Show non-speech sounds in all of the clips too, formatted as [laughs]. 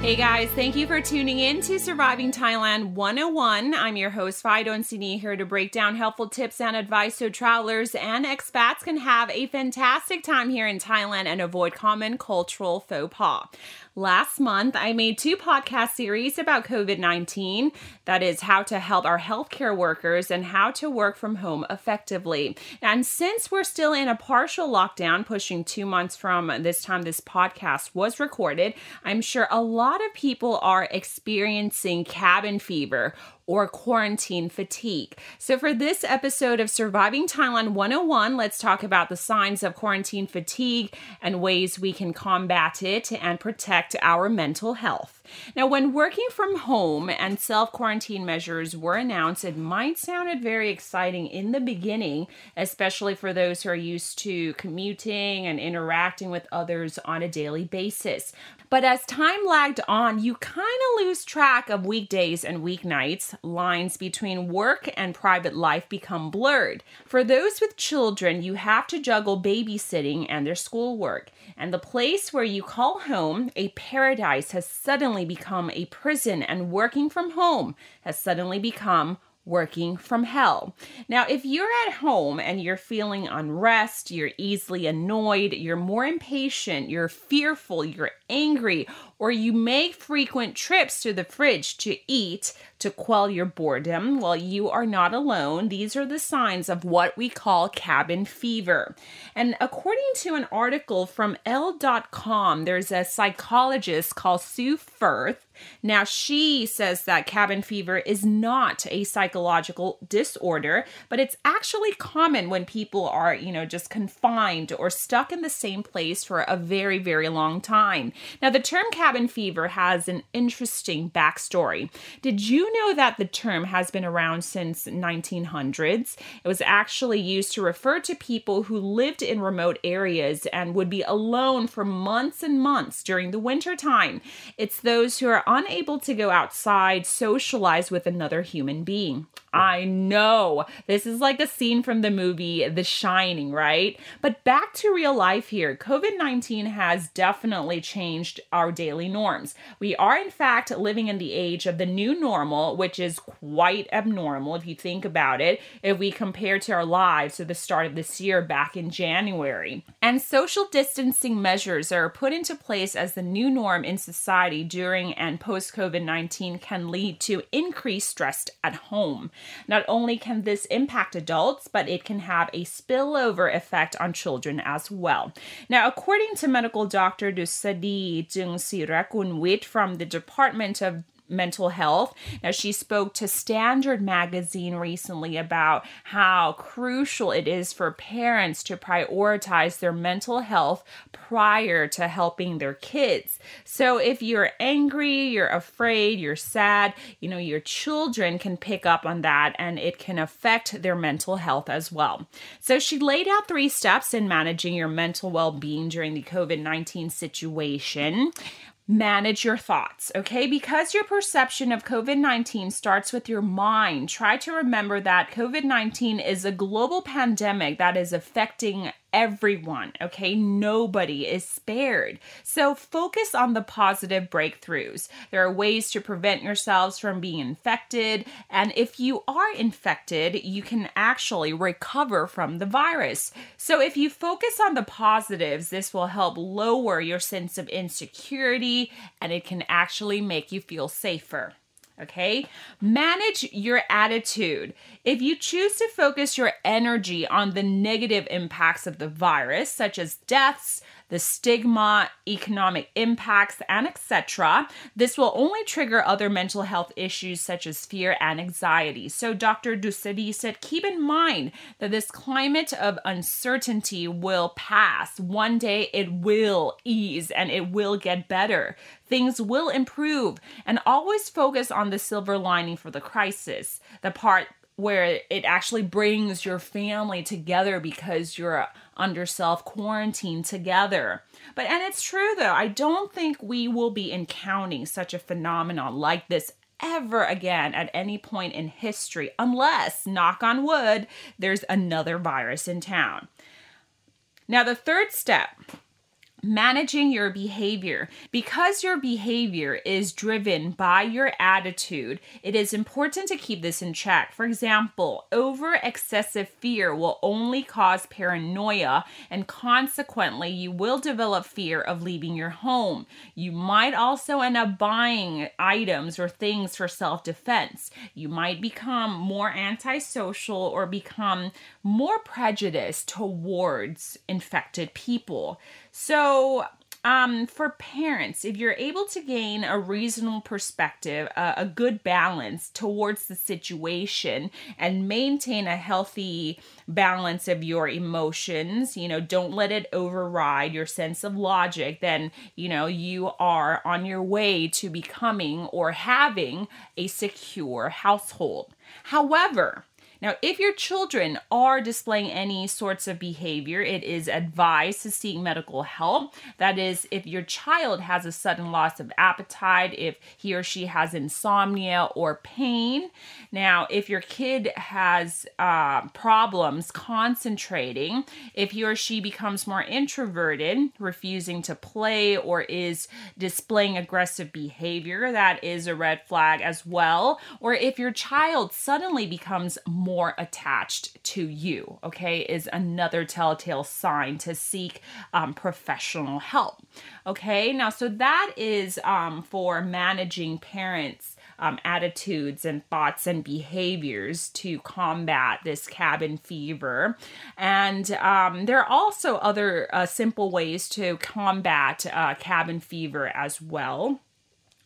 Hey guys, thank you for tuning in to Surviving Thailand 101. I'm your host, Fido Sydney, here to break down helpful tips and advice so travelers and expats can have a fantastic time here in Thailand and avoid common cultural faux pas. Last month, I made two podcast series about COVID 19 that is, how to help our healthcare workers and how to work from home effectively. And since we're still in a partial lockdown, pushing two months from this time this podcast was recorded, I'm sure a lot of people are experiencing cabin fever or quarantine fatigue. So, for this episode of Surviving Thailand 101, let's talk about the signs of quarantine fatigue and ways we can combat it and protect our mental health. Now, when working from home and self quarantine measures were announced, it might sounded very exciting in the beginning, especially for those who are used to commuting and interacting with others on a daily basis. But as time lagged on, you kind of lose track of weekdays and weeknights. Lines between work and private life become blurred. For those with children, you have to juggle babysitting and their schoolwork. And the place where you call home a paradise has suddenly become a prison, and working from home has suddenly become working from hell. Now, if you're at home and you're feeling unrest, you're easily annoyed, you're more impatient, you're fearful, you're angry, or you make frequent trips to the fridge to eat to quell your boredom, well, you are not alone. These are the signs of what we call cabin fever. And according to an article from Elle.com, there's a psychologist called Sue Firth. Now, she says that cabin fever is not a psychological disorder, but it's actually common when people are, you know, just confined or stuck in the same place for a very, very long time. Now, the term cabin cabin fever has an interesting backstory. Did you know that the term has been around since 1900s? It was actually used to refer to people who lived in remote areas and would be alone for months and months during the winter time. It's those who are unable to go outside, socialize with another human being. I know. This is like a scene from the movie The Shining, right? But back to real life here. COVID 19 has definitely changed our daily norms. We are, in fact, living in the age of the new normal, which is quite abnormal if you think about it, if we compare to our lives at the start of this year back in January. And social distancing measures are put into place as the new norm in society during and post COVID 19 can lead to increased stress at home. Not only can this impact adults, but it can have a spillover effect on children as well. Now, according to medical doctor Dusadi Jung Sirakunwit from the Department of mental health. Now, she spoke to Standard Magazine recently about how crucial it is for parents to prioritize their mental health prior to helping their kids. So, if you're angry, you're afraid, you're sad, you know, your children can pick up on that and it can affect their mental health as well. So, she laid out three steps in managing your mental well being during the COVID 19 situation manage your thoughts, okay? Because your perception of COVID 19 starts with your mind, try to remember that COVID 19 is a global pandemic that is affecting everyone, okay? Nobody is spared. So focus on the positive breakthroughs. There are ways to prevent yourselves from being infected, and if you are infected, you can actually recover from the virus. So if you focus on the positives, this will help lower your sense of insecurity and it can actually make you feel safer. Okay. Manage your attitude. If you choose to focus your energy on the negative impacts of the virus, such as deaths, the stigma, economic impacts, and etc. This will only trigger other mental health issues such as fear and anxiety. So, Dr. Dusadi said, keep in mind that this climate of uncertainty will pass. One day it will ease and it will get better. Things will improve, and always focus on the silver lining for the crisis, the part where it actually brings your family together because you're under self quarantine together. But, and it's true though, I don't think we will be encountering such a phenomenon like this ever again at any point in history, unless, knock on wood, there's another virus in town. Now, the third step managing your behavior. Because your behavior is driven by your attitude, it is important to keep this in check. For example, over excessive fear will only cause paranoia, and consequently, you will develop fear of leaving your home. You might also end up buying items or things for self defense. You might become more antisocial or become more prejudiced towards infected people. So, um, for parents, if you're able to gain a reasonable perspective, a good balance towards the situation, and maintain a healthy balance of your emotions, you know, don't let it override your sense of logic, then, you know, you are on your way to becoming or having a secure household. However, now, if your children are displaying any sorts of behavior, it is advised to seek medical help. That is, if your child has a sudden loss of appetite, if he or she has insomnia or pain. Now, if your kid has uh, problems concentrating, if he or she becomes more introverted, refusing to play, or is displaying aggressive behavior, that is a red flag as well. Or if your child suddenly becomes more more attached to you, okay, is another telltale sign to seek um, professional help. Okay, now, so that is um, for managing parents. Um, attitudes and thoughts and behaviors to combat this cabin fever. And um, there are also other uh, simple ways to combat uh, cabin fever as well.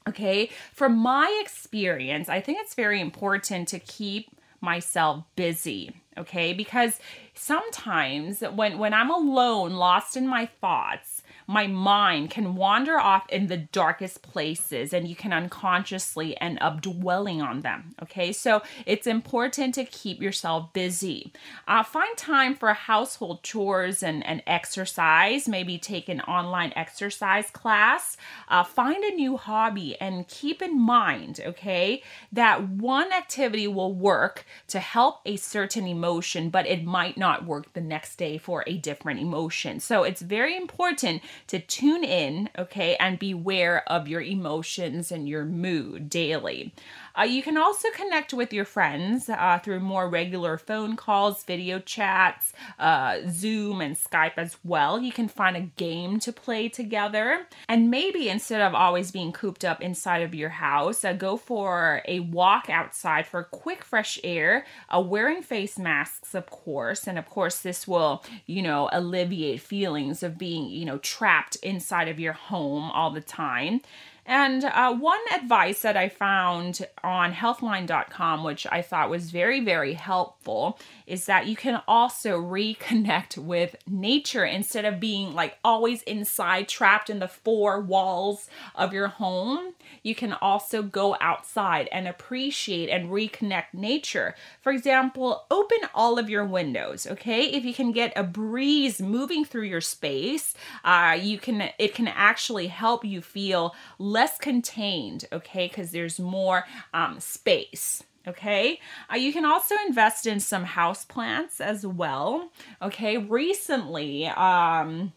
Okay, from my experience, I think it's very important to keep myself busy okay? Because sometimes when when i'm alone lost in my thoughts my mind can wander off in the darkest places and you can unconsciously end up dwelling on them. Okay, so it's important to keep yourself busy. Uh, find time for household chores and, and exercise, maybe take an online exercise class. Uh, find a new hobby and keep in mind, okay, that one activity will work to help a certain emotion, but it might not work the next day for a different emotion. So it's very important to tune in, okay, and beware of your emotions and your mood daily. Uh, you can also connect with your friends uh, through more regular phone calls, video chats, uh, Zoom, and Skype as well. You can find a game to play together. And maybe instead of always being cooped up inside of your house, uh, go for a walk outside for quick, fresh air, uh, wearing face masks, of course. And of course, this will, you know, alleviate feelings of being, you know, trapped inside of your home all the time. And uh, one advice that I found on healthline.com, which I thought was very, very helpful, is that you can also reconnect [laughs] with nature instead of being like always inside, trapped in the four walls of your home. You can also go outside and appreciate and reconnect nature. For example, open all of your windows, okay? If you can get a breeze moving through your space, uh, you can it can actually help you feel less contained, okay? Because there's more um, space. Okay, uh, you can also invest in some house plants as well. Okay, recently, um,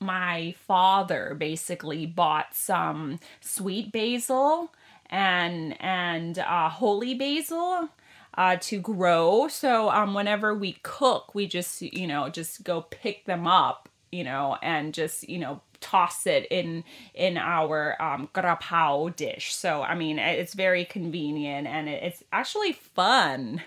my father basically bought some sweet basil and and uh, holy basil uh, to grow. So um, whenever we cook, we just you know just go pick them up, you know, and just you know toss it in in our um, grapao dish. So I mean, it's very convenient and it's actually fun.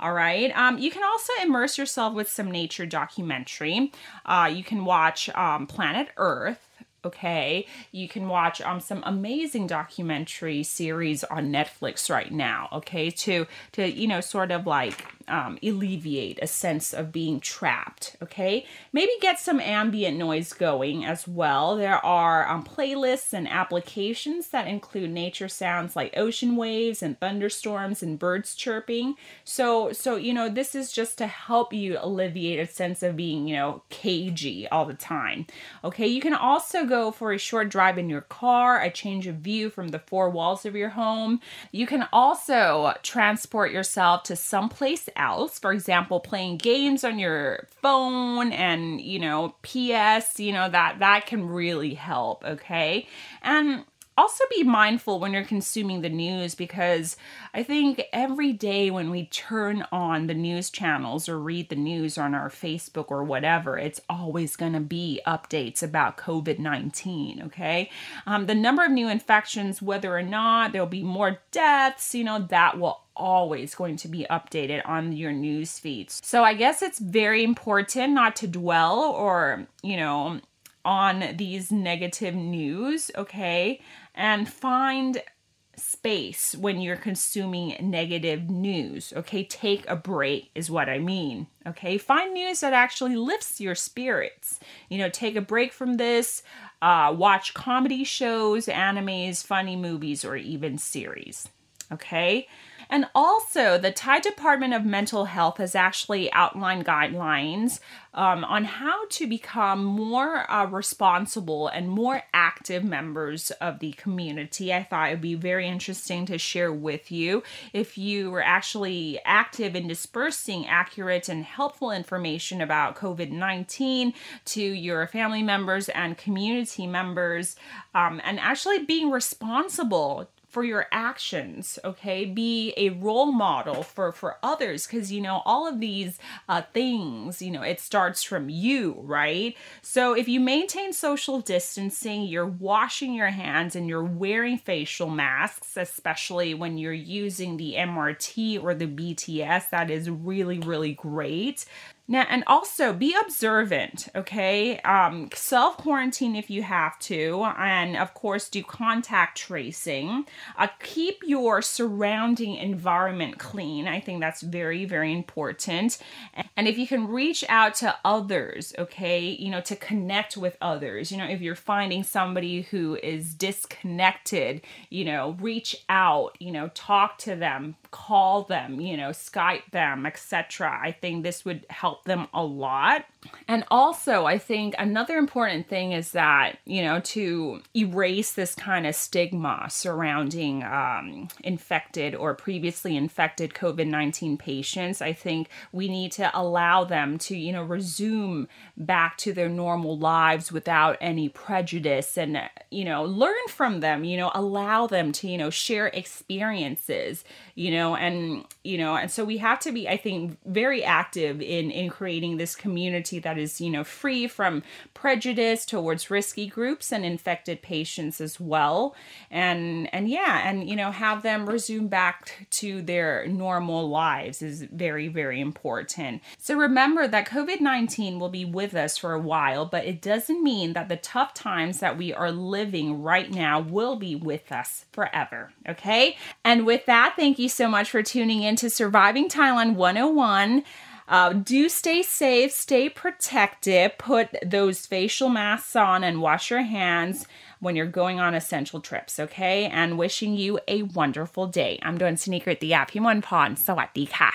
All right. Um, you can also immerse yourself with some nature documentary. Uh, you can watch um, Planet Earth okay you can watch um some amazing documentary series on netflix right now okay to to you know sort of like um, alleviate a sense of being trapped. Okay, maybe get some ambient noise going as well. There are um, playlists and applications that include nature sounds like ocean waves and thunderstorms and birds chirping. So, so you know, this is just to help you alleviate a sense of being, you know, cagey all the time. Okay, you can also go for a short drive in your car, a change of view from the four walls of your home. You can also transport yourself to someplace else, for example, playing games on your phone and, you know, PS, you know, that that can really help, okay? And also be mindful when you're consuming the news because I think every day when we turn on the news channels or read the news on our Facebook or whatever, it's always going to be updates about COVID 19. Okay. Um, the number of new infections, whether or not there'll be more deaths, you know, that will always going to be updated on your news feeds. So I guess it's very important not to dwell or, you know, on these negative news, okay? And find space when you're consuming negative news. Okay, take a break is what I mean. Okay, find news that actually lifts your spirits. You know, take a break from this, uh, watch comedy shows, animes, funny movies, or even series. Okay, and also, the Thai Department of Mental Health has actually outlined guidelines um, on how to become more uh, responsible and more active members of the community. I thought it would be very interesting to share with you if you were actually active in dispersing accurate and helpful information about COVID 19 to your family members and community members, um, and actually being responsible for your actions okay? Be a role model for for others because you know all of these uh, things you know it starts from you right? So if you maintain social distancing you're washing your hands and you're wearing facial masks especially when you're using the mrt or the bts that is really really great now, and also be observant, okay? Um, Self quarantine if you have to, and of course, do contact tracing. Uh, keep your surrounding environment clean. I think that's very, very important. And if you can reach out to others, okay, you know, to connect with others, you know, if you're finding somebody who is disconnected, you know, reach out, you know, talk to them, call them, you know, Skype them, etc. I think this would help them a lot. And also, I think another important thing is that, you know, to erase this kind of stigma surrounding um, infected or previously infected COVID 19 patients, I think we need to allow them to, you know, resume back to their normal lives without any prejudice and, you know, learn from them, you know, allow them to, you know, share experiences, you know, and, you know, and so we have to be, I think, very active in, in creating this community that is, you know, free from prejudice towards risky groups and infected patients as well. And and yeah, and you know, have them resume back to their normal lives is very very important. So remember that COVID-19 will be with us for a while, but it doesn't mean that the tough times that we are living right now will be with us forever, okay? And with that, thank you so much for tuning in to Surviving Thailand 101. Uh, do stay safe, stay protected, put those facial masks on, and wash your hands when you're going on essential trips, okay? And wishing you a wonderful day. I'm doing sneaker at the app. Himon Pon. Sawadee ka.